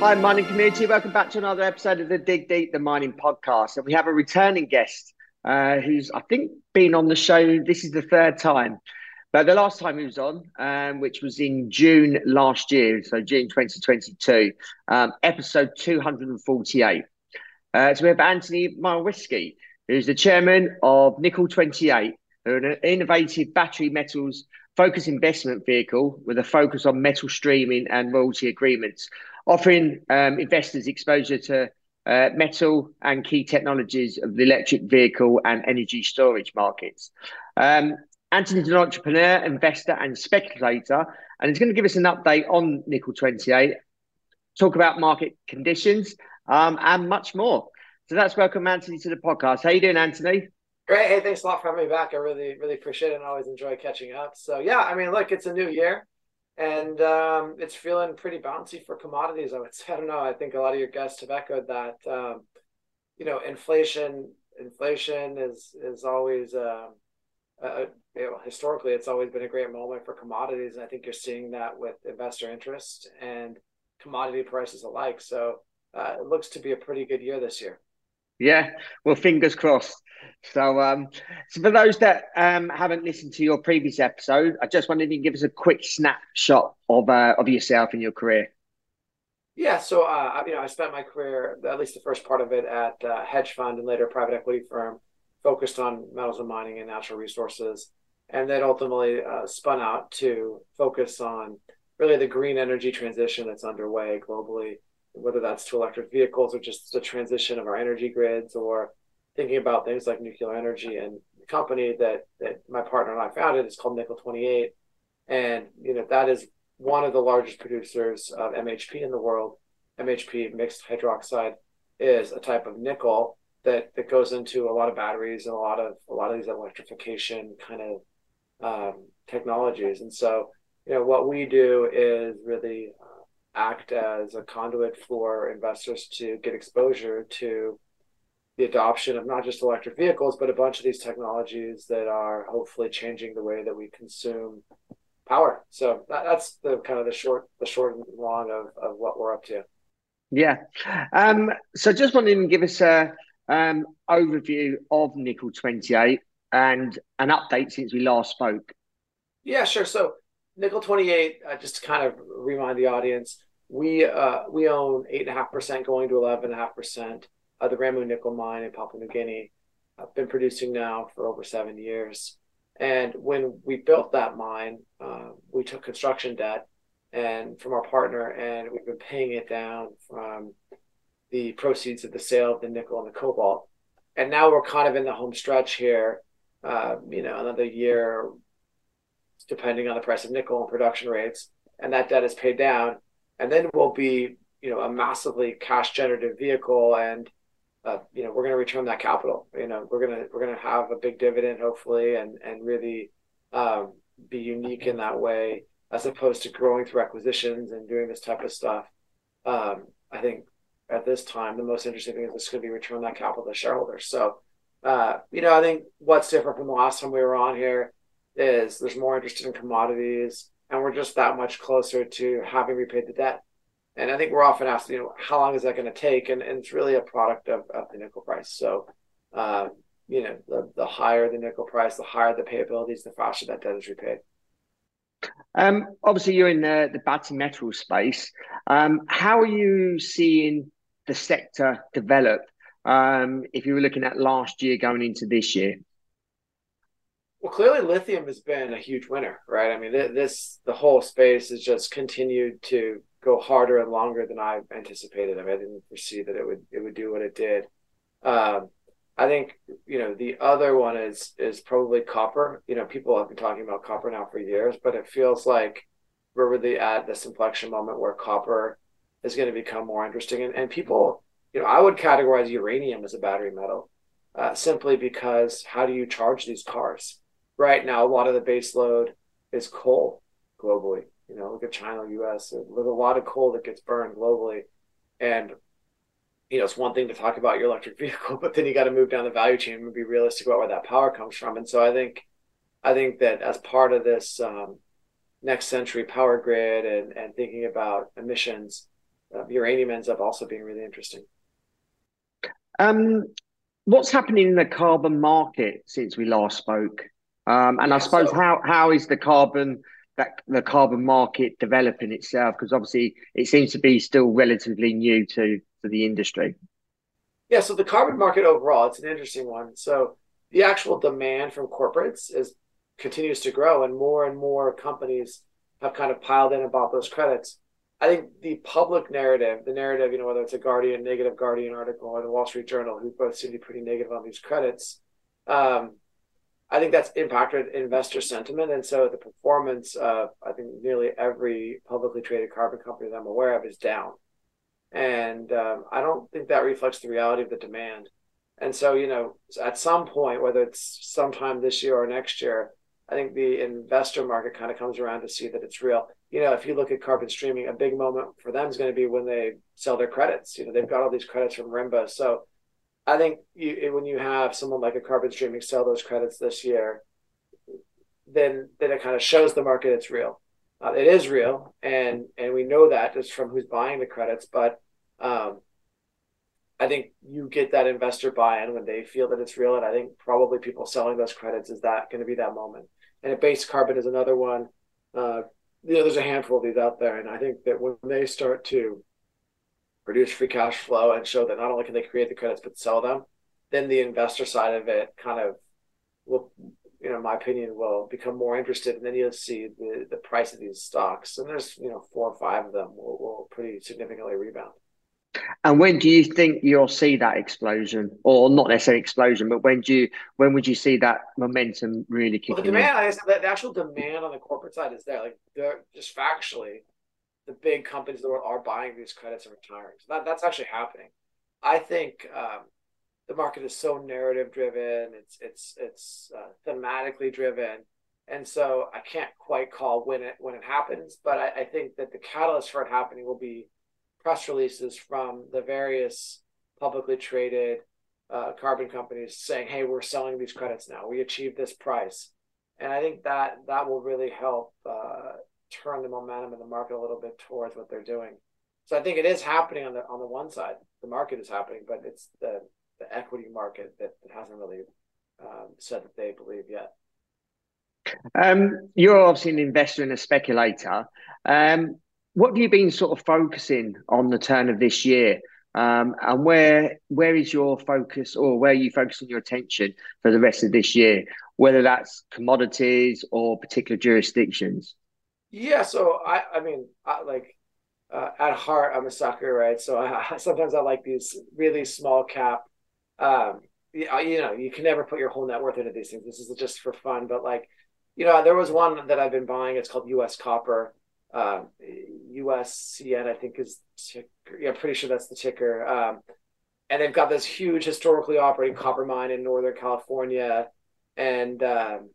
Hi, mining community. Welcome back to another episode of the Dig Deep, the mining podcast. And we have a returning guest uh, who's, I think, been on the show. This is the third time. But the last time he was on, um, which was in June last year, so June 2022, um, episode 248. Uh, so we have Anthony Milewski, who's the chairman of Nickel 28, who are an innovative battery metals focus investment vehicle with a focus on metal streaming and royalty agreements offering um, investors exposure to uh, metal and key technologies of the electric vehicle and energy storage markets. Um, Anthony's an entrepreneur, investor, and speculator, and he's going to give us an update on Nickel 28, talk about market conditions, um, and much more. So that's welcome Anthony to the podcast. How are you doing, Anthony? Great. Hey, thanks a lot for having me back. I really, really appreciate it and always enjoy catching up. So yeah, I mean, look, it's a new year and um, it's feeling pretty bouncy for commodities. I would say. I don't know. I think a lot of your guests have echoed that. Um, you know, inflation. Inflation is is always uh, you know, historically it's always been a great moment for commodities, and I think you're seeing that with investor interest and commodity prices alike. So uh, it looks to be a pretty good year this year. Yeah, well, fingers crossed. So, um, so for those that um, haven't listened to your previous episode, I just wanted to give us a quick snapshot of uh, of yourself and your career. Yeah, so uh, you know, I spent my career, at least the first part of it, at uh, hedge fund and later private equity firm, focused on metals and mining and natural resources, and then ultimately uh, spun out to focus on really the green energy transition that's underway globally whether that's to electric vehicles or just the transition of our energy grids or thinking about things like nuclear energy and the company that, that my partner and I founded is called Nickel 28. And, you know, that is one of the largest producers of MHP in the world. MHP, mixed hydroxide, is a type of nickel that, that goes into a lot of batteries and a lot of a lot of these electrification kind of um, technologies. And so, you know, what we do is really act as a conduit for investors to get exposure to the adoption of not just electric vehicles, but a bunch of these technologies that are hopefully changing the way that we consume power. So that, that's the kind of the short, the short and long of, of what we're up to. Yeah. Um, so just wanted to give us a um, overview of Nickel 28 and an update since we last spoke. Yeah, sure. So Nickel 28, uh, just to kind of remind the audience, we uh, we own 8.5% going to 11.5% of the Ramu nickel mine in Papua New Guinea. I've been producing now for over seven years. And when we built that mine, uh, we took construction debt and from our partner, and we've been paying it down from the proceeds of the sale of the nickel and the cobalt. And now we're kind of in the home stretch here. Uh, you know, another year, depending on the price of nickel and production rates, and that debt is paid down, and then we'll be, you know, a massively cash generative vehicle, and uh, you know, we're going to return that capital. You know, we're gonna we're gonna have a big dividend hopefully, and and really um, be unique in that way, as opposed to growing through acquisitions and doing this type of stuff. Um, I think at this time, the most interesting thing is it's going to be return that capital to shareholders. So, uh, you know, I think what's different from the last time we were on here is there's more interest in commodities and we're just that much closer to having repaid the debt. And I think we're often asked, you know, how long is that going to take? And, and it's really a product of, of the nickel price. So, uh, you know, the, the higher the nickel price, the higher the payabilities, the faster that debt is repaid. Um, obviously, you're in the, the battery metal space. Um, how are you seeing the sector develop um, if you were looking at last year going into this year? Well, clearly, lithium has been a huge winner, right? I mean, this the whole space has just continued to go harder and longer than I anticipated. I mean, I didn't foresee that it would it would do what it did. Um, I think you know the other one is is probably copper. You know, people have been talking about copper now for years, but it feels like we're really at this inflection moment where copper is going to become more interesting, and, and people you know, I would categorize uranium as a battery metal uh, simply because how do you charge these cars? Right now, a lot of the base load is coal globally. You know, look at China, U.S. There's a lot of coal that gets burned globally, and you know, it's one thing to talk about your electric vehicle, but then you got to move down the value chain and be realistic about where that power comes from. And so I think, I think that as part of this um, next century power grid and and thinking about emissions, uh, uranium ends up also being really interesting. Um, what's happening in the carbon market since we last spoke? Um, and yeah, I suppose so, how how is the carbon that the carbon market developing itself? Because obviously it seems to be still relatively new to to the industry. Yeah, so the carbon market overall, it's an interesting one. So the actual demand from corporates is continues to grow, and more and more companies have kind of piled in and bought those credits. I think the public narrative, the narrative, you know, whether it's a Guardian, negative Guardian article or the Wall Street Journal, who both seem to be pretty negative on these credits, um, I think that's impacted investor sentiment. And so the performance of, I think, nearly every publicly traded carbon company that I'm aware of is down. And um, I don't think that reflects the reality of the demand. And so, you know, at some point, whether it's sometime this year or next year, I think the investor market kind of comes around to see that it's real. You know, if you look at carbon streaming, a big moment for them is going to be when they sell their credits. You know, they've got all these credits from Rimba. So I think you, when you have someone like a carbon streaming sell those credits this year, then then it kind of shows the market it's real. Uh, it is real, and and we know that just from who's buying the credits. But um, I think you get that investor buy-in when they feel that it's real, and I think probably people selling those credits is that going to be that moment and a base carbon is another one. Uh, you know, there's a handful of these out there, and I think that when they start to produce free cash flow and show that not only can they create the credits but sell them, then the investor side of it kind of will, you know, in my opinion, will become more interested, and then you'll see the the price of these stocks, and there's you know four or five of them will, will pretty significantly rebound. And when do you think you'll see that explosion, or not necessarily explosion, but when do you when would you see that momentum really kick? Well, the demand, I said, the actual demand on the corporate side is there. Like just factually, the big companies in the world are buying these credits and retiring. So that, that's actually happening. I think um, the market is so narrative driven. It's it's it's uh, thematically driven, and so I can't quite call when it when it happens. But I, I think that the catalyst for it happening will be press releases from the various publicly traded uh, carbon companies saying, "Hey, we're selling these credits now. We achieved this price," and I think that that will really help uh, turn the momentum in the market a little bit towards what they're doing. So I think it is happening on the on the one side. The market is happening, but it's the the equity market that, that hasn't really um, said that they believe yet. Um, you're obviously an investor and a speculator. Um, what have you been sort of focusing on the turn of this year? Um, and where where is your focus or where are you focusing your attention for the rest of this year, whether that's commodities or particular jurisdictions? Yeah, so I I mean I, like uh, at heart I'm a sucker, right? So I, sometimes I like these really small cap. Um, you know, you can never put your whole net worth into these things. This is just for fun, but like, you know, there was one that I've been buying. It's called U.S. Copper um, USCN, I think is ticker. Yeah, I'm pretty sure that's the ticker. Um, and they've got this huge historically operating copper mine in Northern California, and um,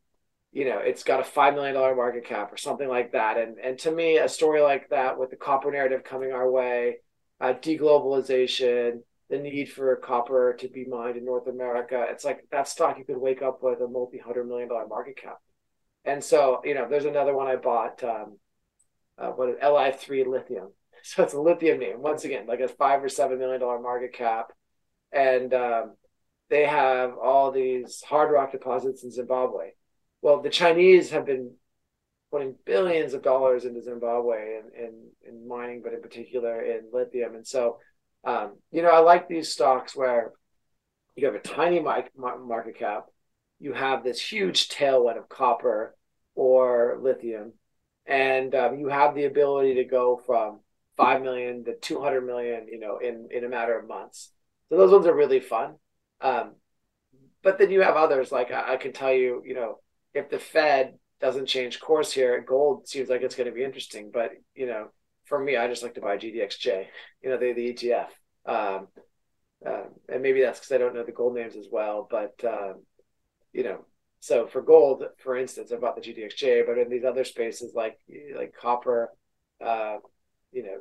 you know it's got a five million dollar market cap or something like that. And and to me, a story like that with the copper narrative coming our way, uh, deglobalization, the need for copper to be mined in North America, it's like that stock you could wake up with a multi hundred million dollar market cap. And so you know, there's another one I bought. Um, uh, what is Li3 lithium. So it's a lithium name once again, like a five or seven million dollar market cap, and um, they have all these hard rock deposits in Zimbabwe. Well, the Chinese have been putting billions of dollars into Zimbabwe and in, in, in, mining, but in particular in lithium. And so, um, you know, I like these stocks where you have a tiny market cap, you have this huge tailwind of copper or lithium, and um, you have the ability to go from five million to two hundred million, you know, in in a matter of months. So those ones are really fun. Um, but then you have others like I, I can tell you, you know, if the Fed doesn't change course here, gold seems like it's going to be interesting. But you know, for me, I just like to buy GDXJ, you know, the the ETF. Um, and maybe that's because I don't know the gold names as well. But um, you know, so for gold, for instance, I bought the GDXJ, but in these other spaces like like copper, uh, you know,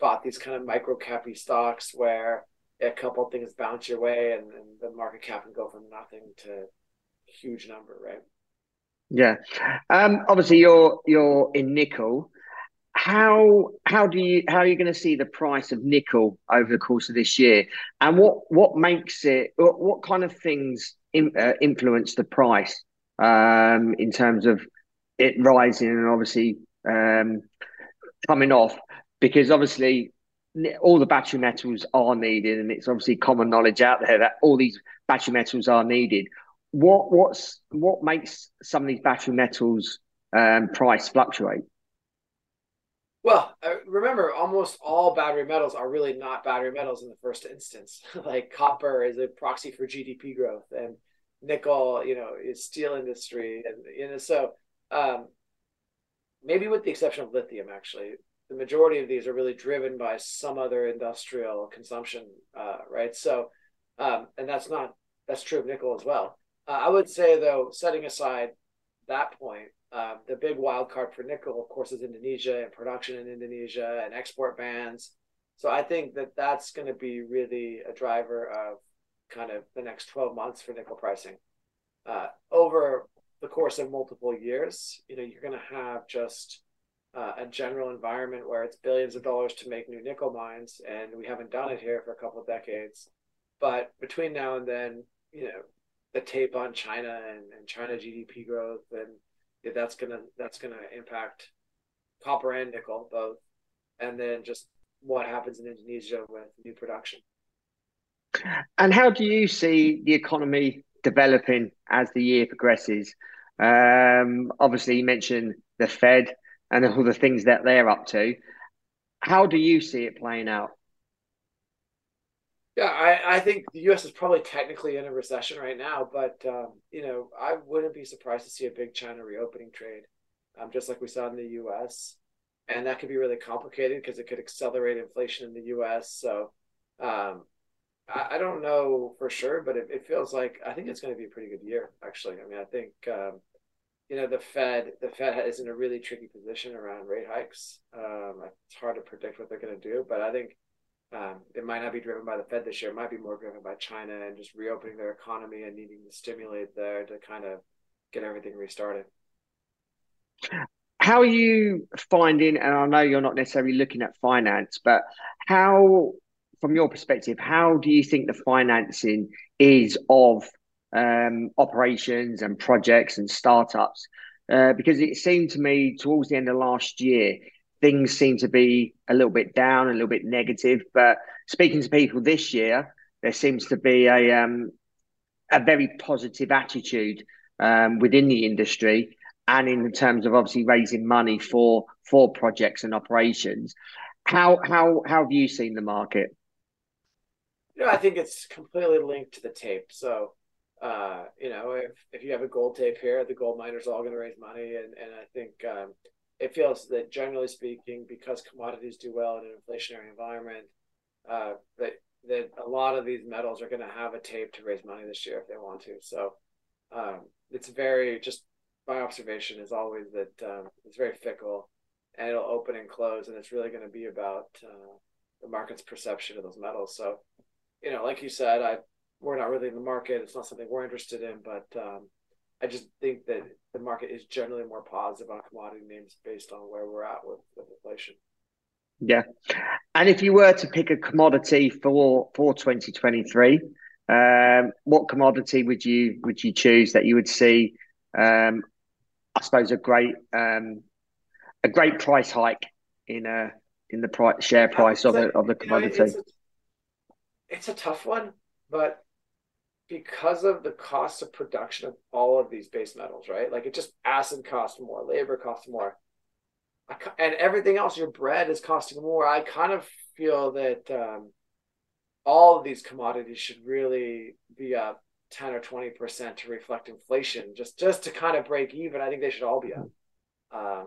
bought these kind of micro cappy stocks where a couple things bounce your way and, and the market cap can go from nothing to huge number, right? Yeah. Um, obviously, you're you're in nickel. How how do you how are you going to see the price of nickel over the course of this year? And what what makes it? What, what kind of things in, uh, influence the price um, in terms of it rising and obviously um, coming off? Because obviously all the battery metals are needed, and it's obviously common knowledge out there that all these battery metals are needed. What what's what makes some of these battery metals um, price fluctuate? Well, uh, remember, almost all battery metals are really not battery metals in the first instance. like copper is a proxy for GDP growth, and nickel, you know, is steel industry, and you know, so um, maybe with the exception of lithium, actually, the majority of these are really driven by some other industrial consumption, uh, right? So, um, and that's not that's true of nickel as well. Uh, I would say though, setting aside that point, um, the big wild card for nickel, of course, is Indonesia and production in Indonesia and export bans. So I think that that's going to be really a driver of kind of the next 12 months for nickel pricing. Uh, over the course of multiple years, you know, you're going to have just uh, a general environment where it's billions of dollars to make new nickel mines, and we haven't done it here for a couple of decades. But between now and then, you know, the tape on China and, and China GDP growth, and yeah, that's gonna that's gonna impact copper and nickel both, and then just what happens in Indonesia with new production. And how do you see the economy developing as the year progresses? Um, obviously, you mentioned the Fed and all the things that they're up to. How do you see it playing out? Yeah, I, I think the U.S. is probably technically in a recession right now, but um, you know I wouldn't be surprised to see a big China reopening trade, um, just like we saw in the U.S. And that could be really complicated because it could accelerate inflation in the U.S. So um, I, I, don't know for sure, but it, it, feels like I think it's going to be a pretty good year. Actually, I mean I think um, you know the Fed the Fed is in a really tricky position around rate hikes. Um, it's hard to predict what they're going to do, but I think um, it might not be driven by the Fed this year. It might be more driven by China and just reopening their economy and needing to stimulate there to kind of get everything restarted. How are you finding? And I know you're not necessarily looking at finance, but how, from your perspective, how do you think the financing is of um, operations and projects and startups uh, because it seemed to me towards the end of last year things seem to be a little bit down, a little bit negative. But speaking to people this year, there seems to be a um, a very positive attitude um, within the industry and in terms of obviously raising money for for projects and operations. How how how have you seen the market? You know, I think it's completely linked to the tape. So uh, you know, if, if you have a gold tape here, the gold miners are all going to raise money. And, and I think um, it feels that generally speaking, because commodities do well in an inflationary environment, uh, that, that a lot of these metals are going to have a tape to raise money this year if they want to. So um, it's very, just my observation is always that um, it's very fickle and it'll open and close. And it's really going to be about uh, the market's perception of those metals. So, you know, like you said, I we're not really in the market. It's not something we're interested in, but um, I just think that the market is generally more positive on commodity names based on where we're at with, with inflation. Yeah, and if you were to pick a commodity for for 2023, um, what commodity would you would you choose that you would see? Um, I suppose a great um, a great price hike in a in the price, share price of, the, of the commodity. Know, it's, a, it's a tough one, but because of the cost of production of all of these base metals, right? Like it just acid costs more, labor costs more, and everything else. Your bread is costing more. I kind of feel that um, all of these commodities should really be up ten or twenty percent to reflect inflation, just just to kind of break even. I think they should all be up. Uh,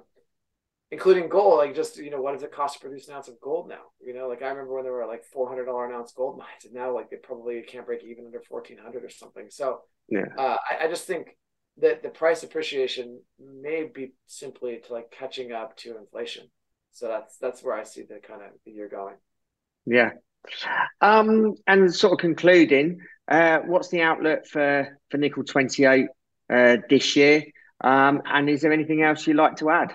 including gold. Like just you know, what does it cost to produce an ounce of gold now? You know, like I remember when there were like four hundred dollar an ounce gold mines, and now like they probably can't break even under fourteen hundred or something. So yeah, uh, I, I just think that the price appreciation may be simply to like catching up to inflation. So that's that's where I see the kind of the year going. Yeah. Um, and sort of concluding, uh, what's the outlook for for nickel twenty eight uh, this year? Um, and is there anything else you'd like to add?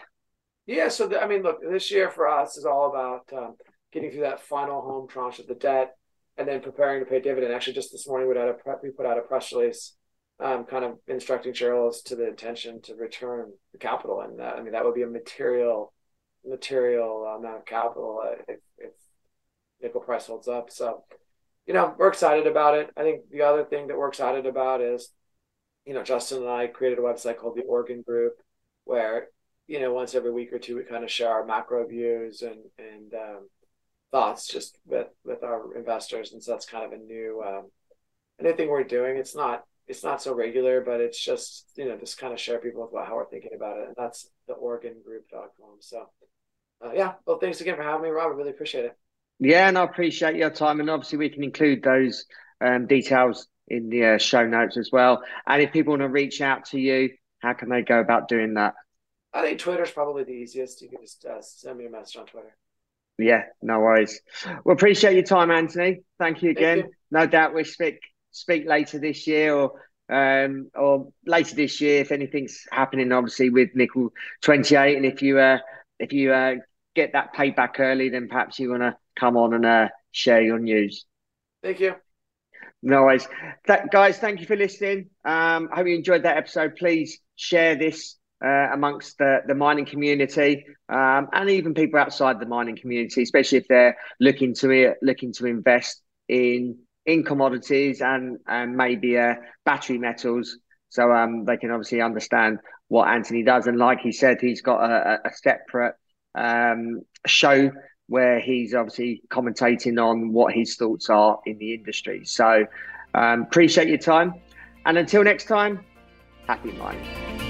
Yeah, so the, I mean, look, this year for us is all about um, getting through that final home tranche of the debt, and then preparing to pay dividend. Actually, just this morning we a we put out a press release, um, kind of instructing shareholders to the intention to return the capital, and uh, I mean that would be a material material amount of capital uh, if, if nickel price holds up. So, you know, we're excited about it. I think the other thing that we're excited about is, you know, Justin and I created a website called the Oregon Group, where you know once every week or two we kind of share our macro views and and um, thoughts just with with our investors, and so that's kind of a new um, a new thing we're doing. It's not it's not so regular, but it's just you know just kind of share people with how we're thinking about it, and that's the oregongroup.com. So uh, yeah, well, thanks again for having me, Rob. I really appreciate it. Yeah, and I appreciate your time, and obviously we can include those um, details in the uh, show notes as well. And if people want to reach out to you, how can they go about doing that? I think Twitter's probably the easiest. You can just uh, send me a message on Twitter. Yeah, no worries. Well, appreciate your time, Anthony. Thank you again. Thank you. No doubt we'll speak speak later this year or um, or later this year if anything's happening. Obviously with nickel twenty eight, and if you uh, if you uh, get that payback early, then perhaps you want to come on and uh, share your news. Thank you. No worries, Th- guys. Thank you for listening. Um, I hope you enjoyed that episode. Please share this uh, amongst the, the mining community um, and even people outside the mining community, especially if they're looking to looking to invest in in commodities and and maybe uh, battery metals, so um, they can obviously understand what Anthony does. And like he said, he's got a, a separate um, show where he's obviously commentating on what his thoughts are in the industry. So um, appreciate your time, and until next time, happy mining.